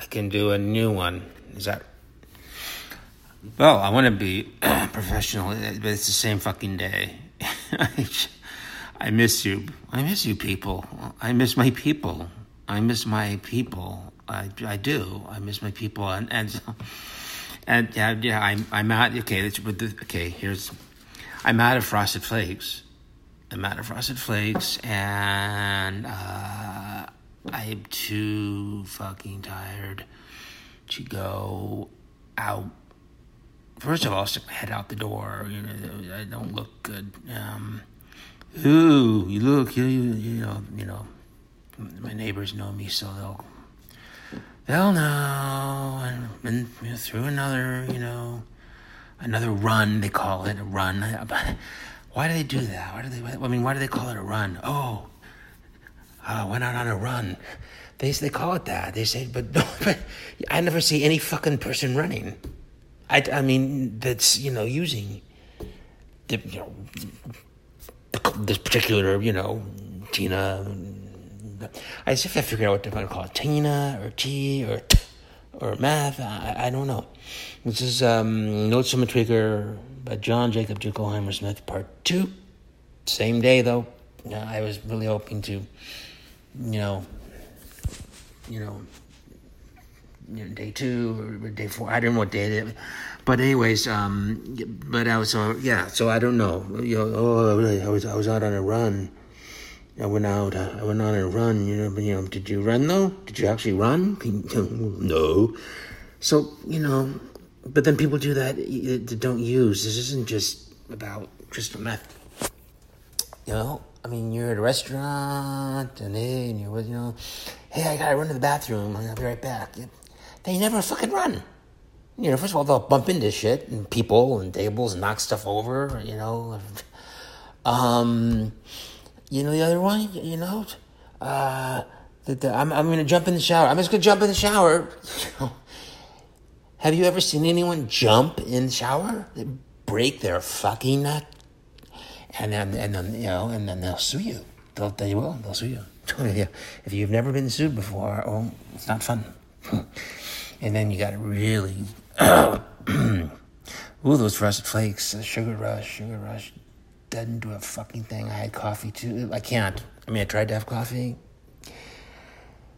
I can do a new one. Is that? Well, I want to be professional, but it's the same fucking day. I miss you. I miss you, people. I miss my people. I miss my people. I, I do. I miss my people, and and and yeah, yeah. I'm I'm out. Okay, the, okay. Here's I'm out of frosted flakes. I'm out of frosted flakes, and uh, I'm too fucking tired to go out. First of all, stick my head out the door. You know, I don't look good. Um, ooh, you look, you, you, you know, you know. My neighbors know me, so they'll they'll know. I've been through another, you know, another run. They call it a run. Why do they do that? Why do they? I mean, why do they call it a run? Oh, I went out on a run. They they call it that. They say, but no, but I never see any fucking person running. I, I mean, that's you know using the, you know this particular you know Tina. I see if I figure out what they're going to call it, Tina or T or or meth. I, I don't know. This is um, Notes from a Tweaker by John Jacob Jingleheimer Schmidt, part two. Same day though. Uh, I was really hoping to, you know, you know, you know, day two or day four. I don't know what day it is. But anyways, um, but I was so yeah. So I don't know. You know, oh, I was I was out on a run. I went out. Uh, I went on a run. You know, but you know, did you run though? Did you actually run? no. So you know, but then people do that. That don't use. This isn't just about crystal meth. You know, I mean, you're at a restaurant and hey, and you're you know, hey, I gotta run to the bathroom. I'll be right back. They never fucking run. You know, first of all, they'll bump into shit and people and tables and knock stuff over. You know, um, you know the other one. You know, uh, the, the, I'm I'm gonna jump in the shower. I'm just gonna jump in the shower. Have you ever seen anyone jump in the shower? They break their fucking nut, and then and then you know, and then they'll sue you. They'll they will. They'll sue you. if you've never been sued before, oh, it's not fun. and then you got to really Ooh, those frosted flakes, sugar rush, sugar rush, doesn't do a fucking thing. I had coffee too. I can't. I mean, I tried to have coffee.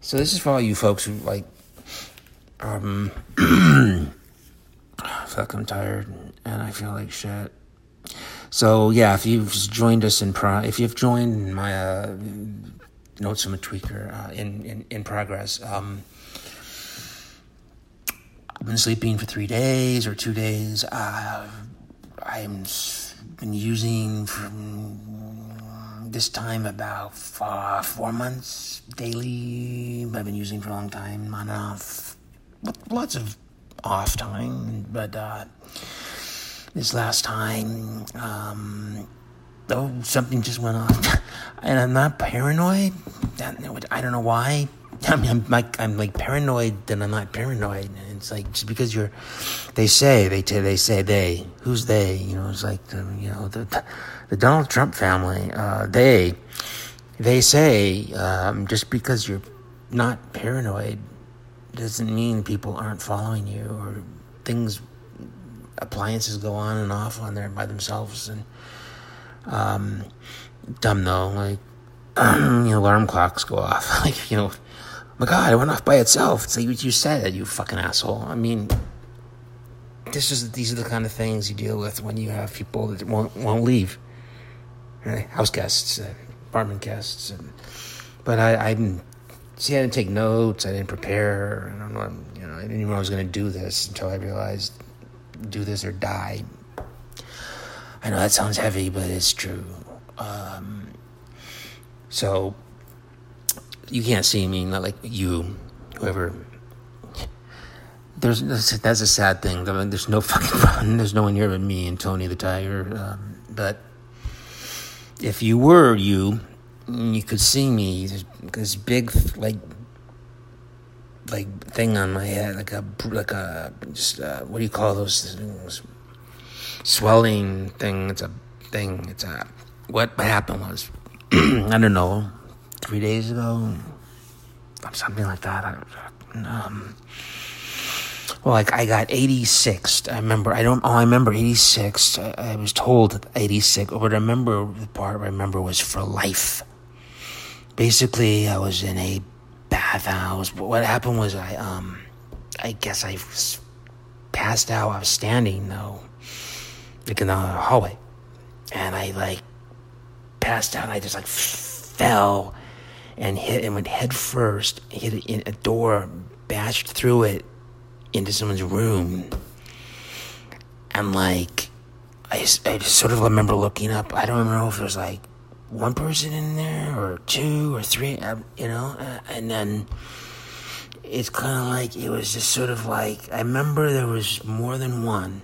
So this is for all you folks who like, um, fuck, I'm tired and I feel like shit. So yeah, if you've joined us in pro, if you've joined my uh, notes from a tweaker uh, in, in in progress, um, I've been sleeping for three days or two days. Uh, I'm been using from this time about four, four months daily. I've been using for a long time on off. Lots of off time, but uh, this last time, um, oh, something just went off, and I'm not paranoid. I don't know why. I mean, I'm like I'm like paranoid, then I'm not paranoid. And it's like just because you're, they say they t- they say they who's they? You know, it's like the, you know the the Donald Trump family. Uh, they they say um, just because you're not paranoid doesn't mean people aren't following you or things appliances go on and off on there by themselves and um, dumb though like you know alarm clocks go off like you know my God, it went off by itself. It's like what you said, you fucking asshole. I mean, this is these are the kind of things you deal with when you have people that won't won't leave. House guests, uh, apartment guests, and, but I, I didn't see. I didn't take notes. I didn't prepare. I don't know. You know, I didn't even know I was going to do this until I realized do this or die. I know that sounds heavy, but it's true. Um, so you can't see me, not like you, whoever. There's that's a sad thing. There's no fucking fun. There's no one here but me and Tony the Tiger. Um, but if you were you, you could see me. There's this big like like thing on my head, like a like a just uh, what do you call those things? Swelling thing. It's a thing. It's a what happened was I don't know three days ago, something like that. Um, well, like I got 86th. I remember. I don't. Oh, I remember 86th. I, I was told 86. But I remember the part I remember was for life. Basically, I was in a bathhouse. What happened was I um, I guess I passed out. I was standing though, like in the hallway, and I like passed out. I just like fell and hit and went head first, hit a door, bashed through it into someone's room. And like, I, I just sort of remember looking up. I don't know if it was like one person in there or two or three, um, you know, uh, and then it's kind of like it was just sort of like I remember there was more than one.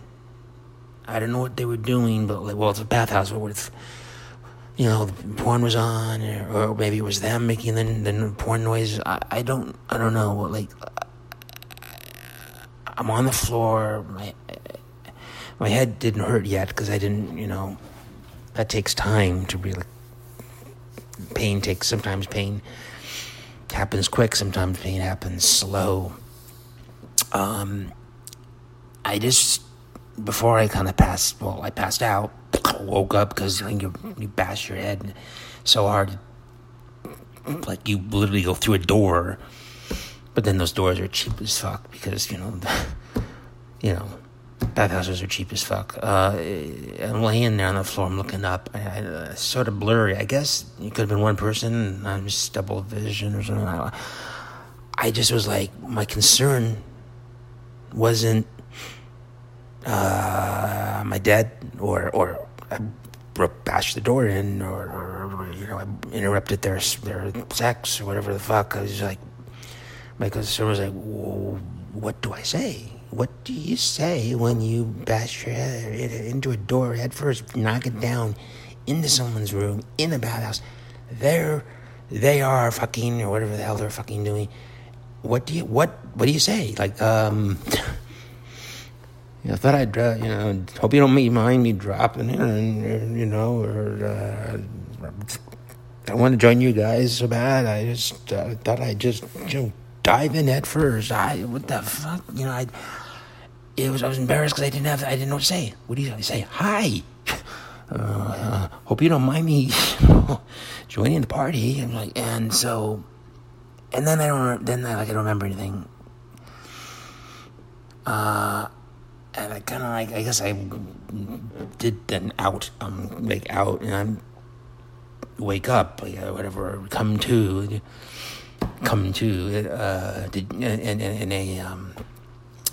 I don't know what they were doing, but like, well, it's a bathhouse with, you know, the porn was on, or, or maybe it was them making the, the porn noise. I, I don't, I don't know. Like, I'm on the floor. My my head didn't hurt yet because I didn't, you know, that takes time to really. Pain takes sometimes pain happens quick, sometimes pain happens slow. Um, I just before I kind of passed. Well, I passed out. Woke up because like, you you bash your head so hard, like you literally go through a door but then those doors are cheap as fuck because you know, you know, bathhouses are cheap as fuck. Uh, I'm laying there on the floor. I'm looking up. I, I sort of blurry. I guess it could have been one person. I'm just double vision or something. I, I just was like, my concern wasn't uh, my dad or or I bashed the door in or, or, you know I interrupted their their sex or whatever the fuck. I was like, my concern was like, what do I say? What do you say when you bash your head into a door head first, knock it down into someone's room in a bathhouse? They're, they are fucking or whatever the hell they're fucking doing. What do you what what do you say? Like um. I thought I'd, uh, you know, hope you don't mind me dropping in, you know, or uh, I want to join you guys so bad. I just uh, thought I'd just, you know, dive in head first. I what the fuck, you know? I it was I was embarrassed because I didn't have I didn't know what to say. What do you say? Hi. Uh, hope you don't mind me joining the party. And like, and so, and then I don't. Then I like I don't remember anything. Uh, and I kind of like I guess I did then out. um like out, and I'm wake up, like, whatever, come to come to uh, did, in, in, in a um,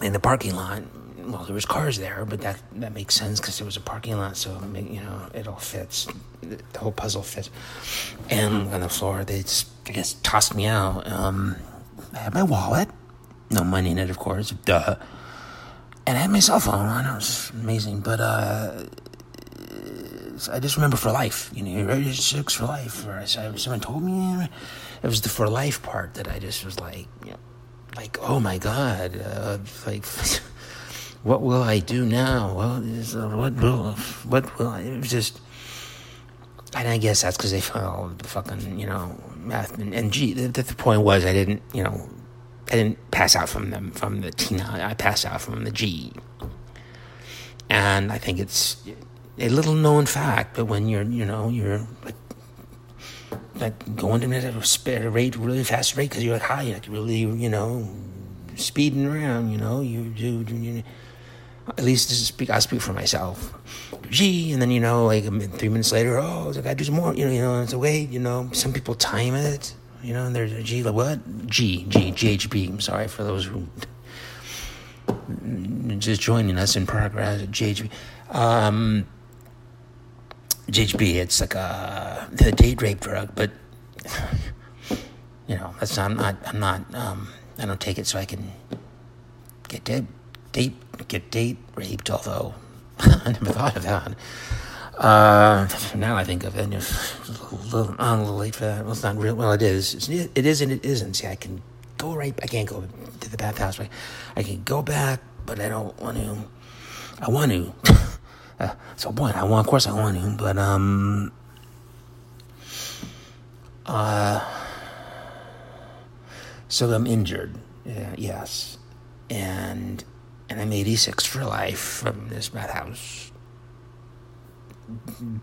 in the parking lot. Well, there was cars there, but that that makes sense because it was a parking lot, so you know it all fits. The whole puzzle fits. And on the floor, they just I guess tossed me out. Um, I had my wallet, no money in it, of course, duh. And I had my cell phone on. It was amazing, but uh, I just remember for life. You know, you're six for life. Or someone told me it was the for life part that I just was like, you like oh my god, uh, like what will I do now? Well, uh, what will what will I? It was just. And I guess that's because they found the fucking, you know, meth and, and G. The, the, point was, I didn't, you know, I didn't pass out from them from the T. I passed out from the G. And I think it's a little known fact, but when you're, you know, you're like, like going to at a rate, really fast rate, because you're like high, like really, you know, speeding around, you know, you do, you, at least this is speak, I speak for myself. Gee, and then you know, like three minutes later, oh, I gotta do some more. You know, you know, it's a way. You know, some people time it. You know, and there's a G, like what? G, G, GHB. I'm sorry for those who just joining us in progress. GHB. Um, GHB, it's like a the date rape drug, but you know that's not. I'm not. I'm not. Um, I don't take it so I can get date, date get date raped. Although I never thought of that. Uh, now I think of it, it's a little, I'm a little late for that. Well, it's not real. Well, it is. It's, it is and it isn't. See, I can go right. I can't go to the bathhouse. I can go back, but I don't want to. I want to. Uh, so boy, I want, of course, I want him, but um, uh, so I'm injured. Yes, and and I'm 86 for life from this bathhouse.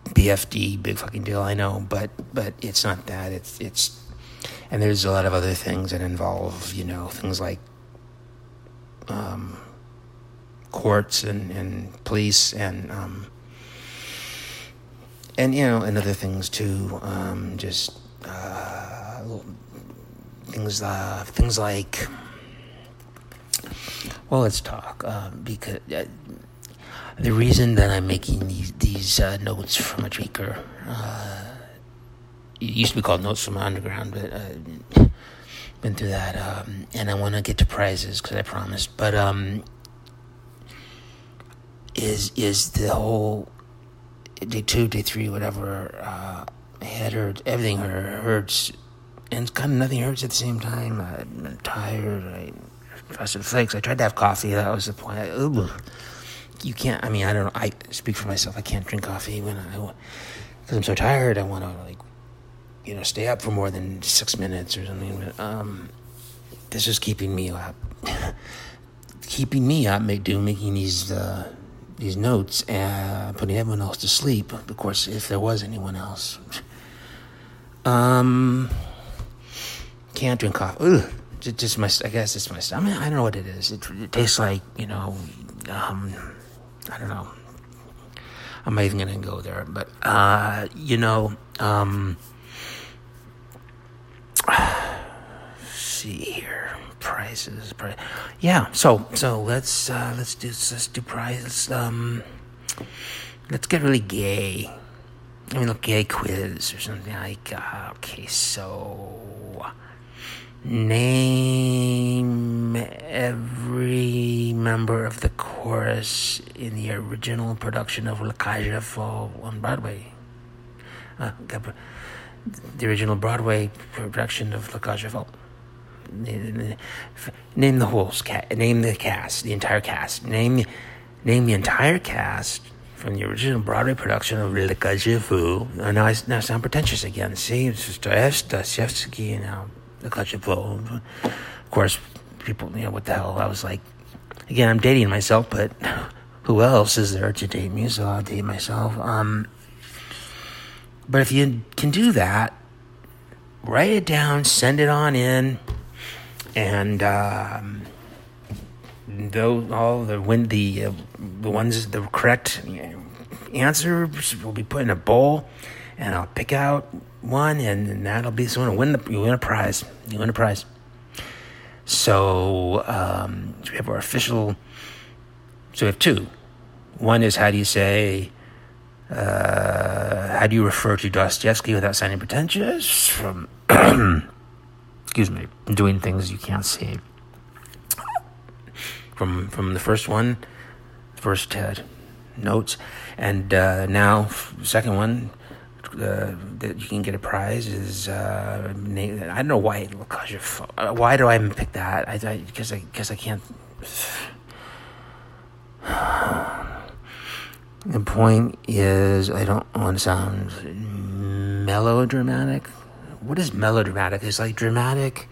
BFD, big fucking deal, I know, but but it's not that. It's it's, and there's a lot of other things that involve, you know, things like um, courts and, and police and um, and you know and other things too. Um, just uh, things uh, things like well, let's talk uh, because the reason that I'm making these these uh, notes from a tweaker. Uh, it used to be called Notes from Underground, but uh, been through that, um, and I want to get to prizes because I promised. But um, is is the whole day two, day three, whatever uh, head hurts, everything hurts, and kind of nothing hurts at the same time. I'm tired. I frosted flakes. I tried to have coffee. That was the point. I, you can't. I mean, I don't. know. I speak for myself. I can't drink coffee when I because I'm so tired. I want to like you know stay up for more than six minutes or something. But um, this is keeping me up. keeping me up, make do making these uh, these notes and putting everyone else to sleep. Of course, if there was anyone else. Um, can't drink coffee. Ugh, just my. I guess it's my. Mean, I don't know what it is. It, it tastes like you know. Um, I don't know. I'm not even gonna go there, but uh, you know. Um, see here prizes. Price. Yeah. So so let's uh, let's do let's do prizes. Um, let's get really gay. I mean, a gay quiz or something like. Uh, okay, so name every member of the chorus in the original production of La Cage on Broadway. Uh, the original Broadway production of La Cage Folles name the whole cast, name the cast, the entire cast, name name the entire cast from the original Broadway production of Le Cage aux Folles. Now I now sound pretentious again. See, it's Dostoevsky and now Le Cage Folles. Of course, people, you know, what the hell? I was like, again, I'm dating myself, but who else is there to date me? So I'll date myself. Um, but if you can do that, write it down, send it on in and um, those all the when the uh, the ones the correct answers will be put in a bowl, and I'll pick out one, and, that'll be someone win the you win a prize. You win a prize. So um, we have our official. So we have two. One is how do you say. Uh, how do you refer to Dostoevsky without sounding pretentious? From excuse me, doing things you can't see. From from the first one, first uh, notes, and uh, now second one uh, that you can get a prize is uh, I don't know why uh, why do I even pick that? I because I because I, I can't. The point is, I don't want to sound melodramatic what is melodramatic? It's like dramatic.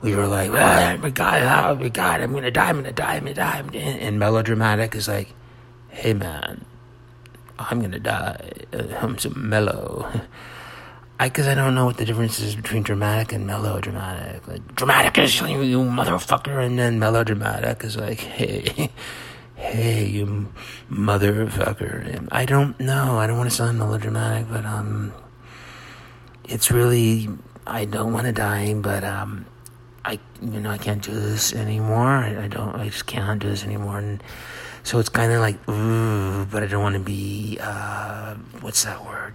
We were like, oh my God, oh my God, I'm gonna die, I'm gonna die, I'm gonna die. And melodramatic is like, hey man, I'm gonna die. I'm so mellow. I, cause I don't know what the difference is between dramatic and melodramatic. Like, dramatic is you, you motherfucker, and then melodramatic is like, hey, hey, you motherfucker. I don't know. I don't want to sound melodramatic, but um, it's really I don't want to die, but um, I you know I can't do this anymore. I, I don't. I just can't do this anymore, and so it's kind of like ooh, but I don't want to be uh, what's that word?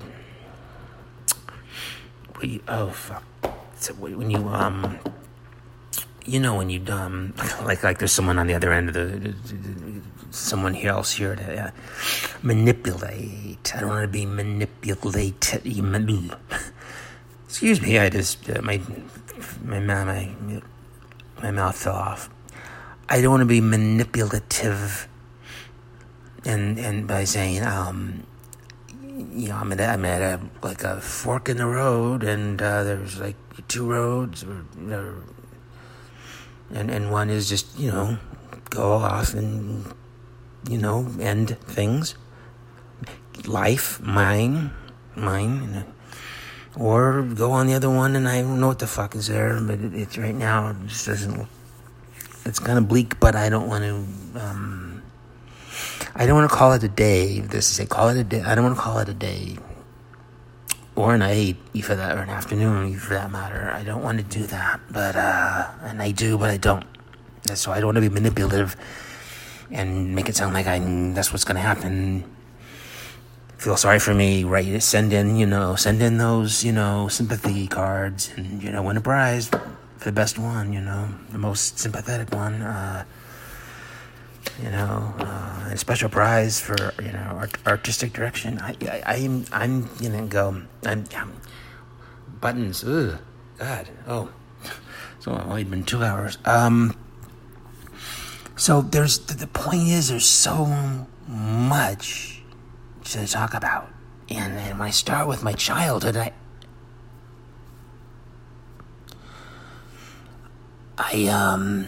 You, oh fuck! So when you um, you know when you um, like like there's someone on the other end of the, someone else here to uh, manipulate. I don't want to be manipulated. Excuse me, I just uh, my my my my mouth fell off. I don't want to be manipulative, and and by saying um, you know, I'm at I'm at a like a fork in the road, and uh, there's like two roads, or, or and and one is just you know go off and you know end things, life, mine, mine, or go on the other one, and I don't know what the fuck is there, but it, it's right now it just doesn't. It's kind of bleak, but I don't want to. Um, I don't want to call it a day. This is a call it a day. I don't want to call it a day or a night, for that, or an afternoon, for that matter. I don't want to do that, but uh, and I do, but I don't. So I don't want to be manipulative and make it sound like I that's what's going to happen. Feel sorry for me, right? Send in, you know, send in those, you know, sympathy cards, and you know, win a prize for the best one, you know, the most sympathetic one. Uh, you know, uh, a special prize for you know art- artistic direction. I, I, I'm, I'm gonna go. I'm, I'm buttons. Ugh, God. Oh, it's only been two hours. Um. So there's the, the point is there's so much to talk about, and then when I start with my childhood, I. I um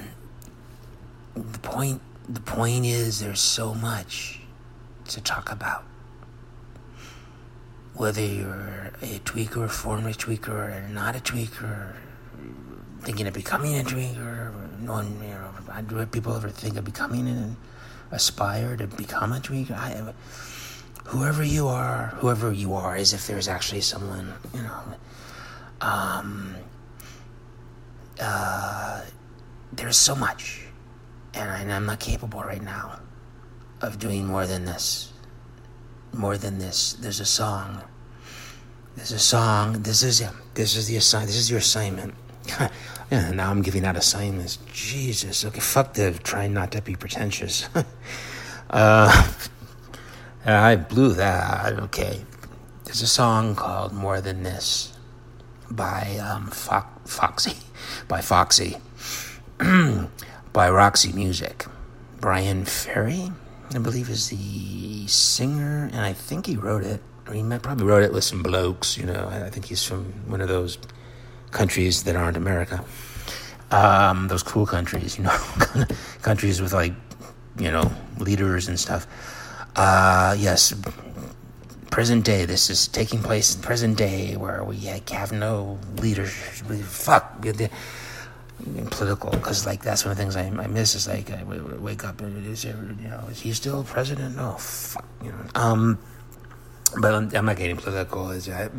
the point the point is there's so much to talk about. Whether you're a tweaker, former tweaker, or not a tweaker, thinking of becoming a tweaker, knowing, you know, I do people ever think of becoming and aspire to become a tweaker? I, whoever you are, whoever you are, as if there's actually someone, you know, um, uh, there's so much and I'm not capable right now of doing more than this. More than this. There's a song. There's a song. This is it. This is the assign. This is your assignment. yeah, now I'm giving out assignments. Jesus. Okay, fuck the trying not to be pretentious. uh, I blew that. Okay. There's a song called "More Than This" by um, Fo- Foxy. By Foxy. by Roxy Music. Bryan Ferry, I believe, is the singer, and I think he wrote it. Or he might probably wrote it with some blokes, you know. I think he's from one of those countries that aren't America. Um, those cool countries, you know, countries with like, you know, leaders and stuff. Uh, yes, present day. This is taking place in present day where we have no leaders. Fuck political because like that's one of the things I, I miss is like I wake up and is there, you know is he still president? No, fuck, you know. Um, but I'm, I'm not getting political. I,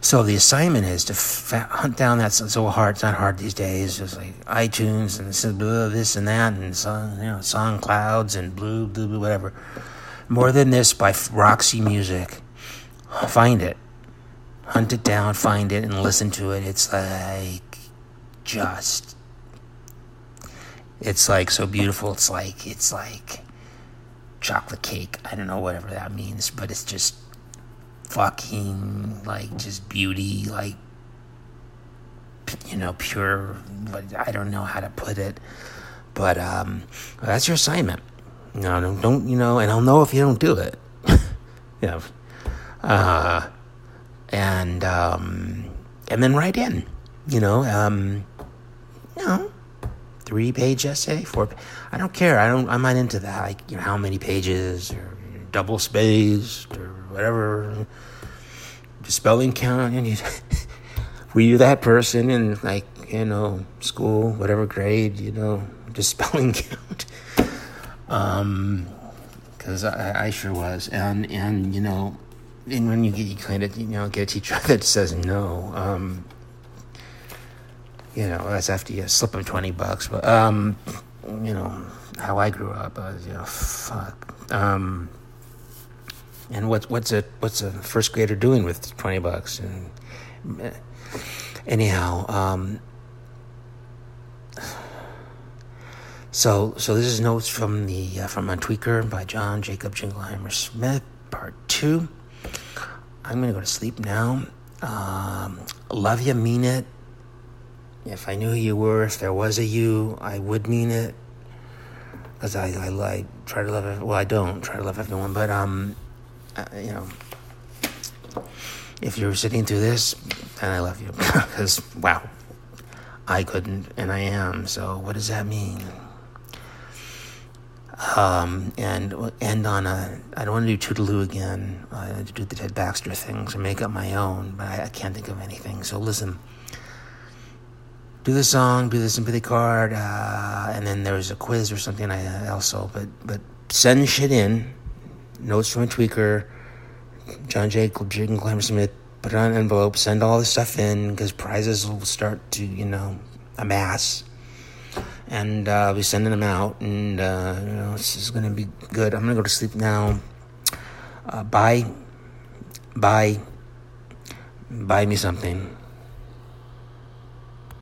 so the assignment is to fa- hunt down that so hard. It's not hard these days. It's like iTunes and this, this and that and song, you know, song clouds and blue, blue, blue, whatever. More than this by Roxy Music. Find it, hunt it down, find it, and listen to it. It's like just it's like so beautiful it's like it's like chocolate cake i don't know whatever that means but it's just fucking like just beauty like you know pure but i don't know how to put it but um that's your assignment no don't, don't you know and i'll know if you don't do it yeah uh and um and then write in you know um you know, three page essay, four. I don't care. I don't. I'm not into that. Like you know, how many pages or double spaced or whatever. The spelling count. And you, were you that person in like you know school, whatever grade? You know, just spelling count. Um, because I, I sure was, and and you know, and when you get you kind of you know get a teacher that says no, um, you know, that's after you slip them 20 bucks. But, um, you know, how I grew up, I was, you know, fuck. Um, and what, what's a, what's a first grader doing with 20 bucks? And eh, anyhow, um, so, so this is notes from the, uh, from a tweaker by John Jacob Jingleheimer Schmidt, part two. I'm to go to sleep now. Um, love you, mean it. If I knew who you were, if there was a you, I would mean it. Because I, I, I try to love, everyone. well, I don't try to love everyone, but, um, uh, you know, if you're sitting through this, then I love you. Because, wow, I couldn't, and I am. So what does that mean? Um, and end on a. I don't want to do Toodaloo again. I to do the Ted Baxter things or make up my own, but I, I can't think of anything. So listen. Do the song, do the sympathy card, uh, and then there's a quiz or something I also. But but send shit in. Notes from a tweaker. John Jacob, Jacob Clemmer Schmidt. Put it on an envelope. Send all the stuff in because prizes will start to you know amass and uh, be sending them out, and uh, you know this is gonna be good. I'm gonna go to sleep now. Uh, buy, buy, buy me something.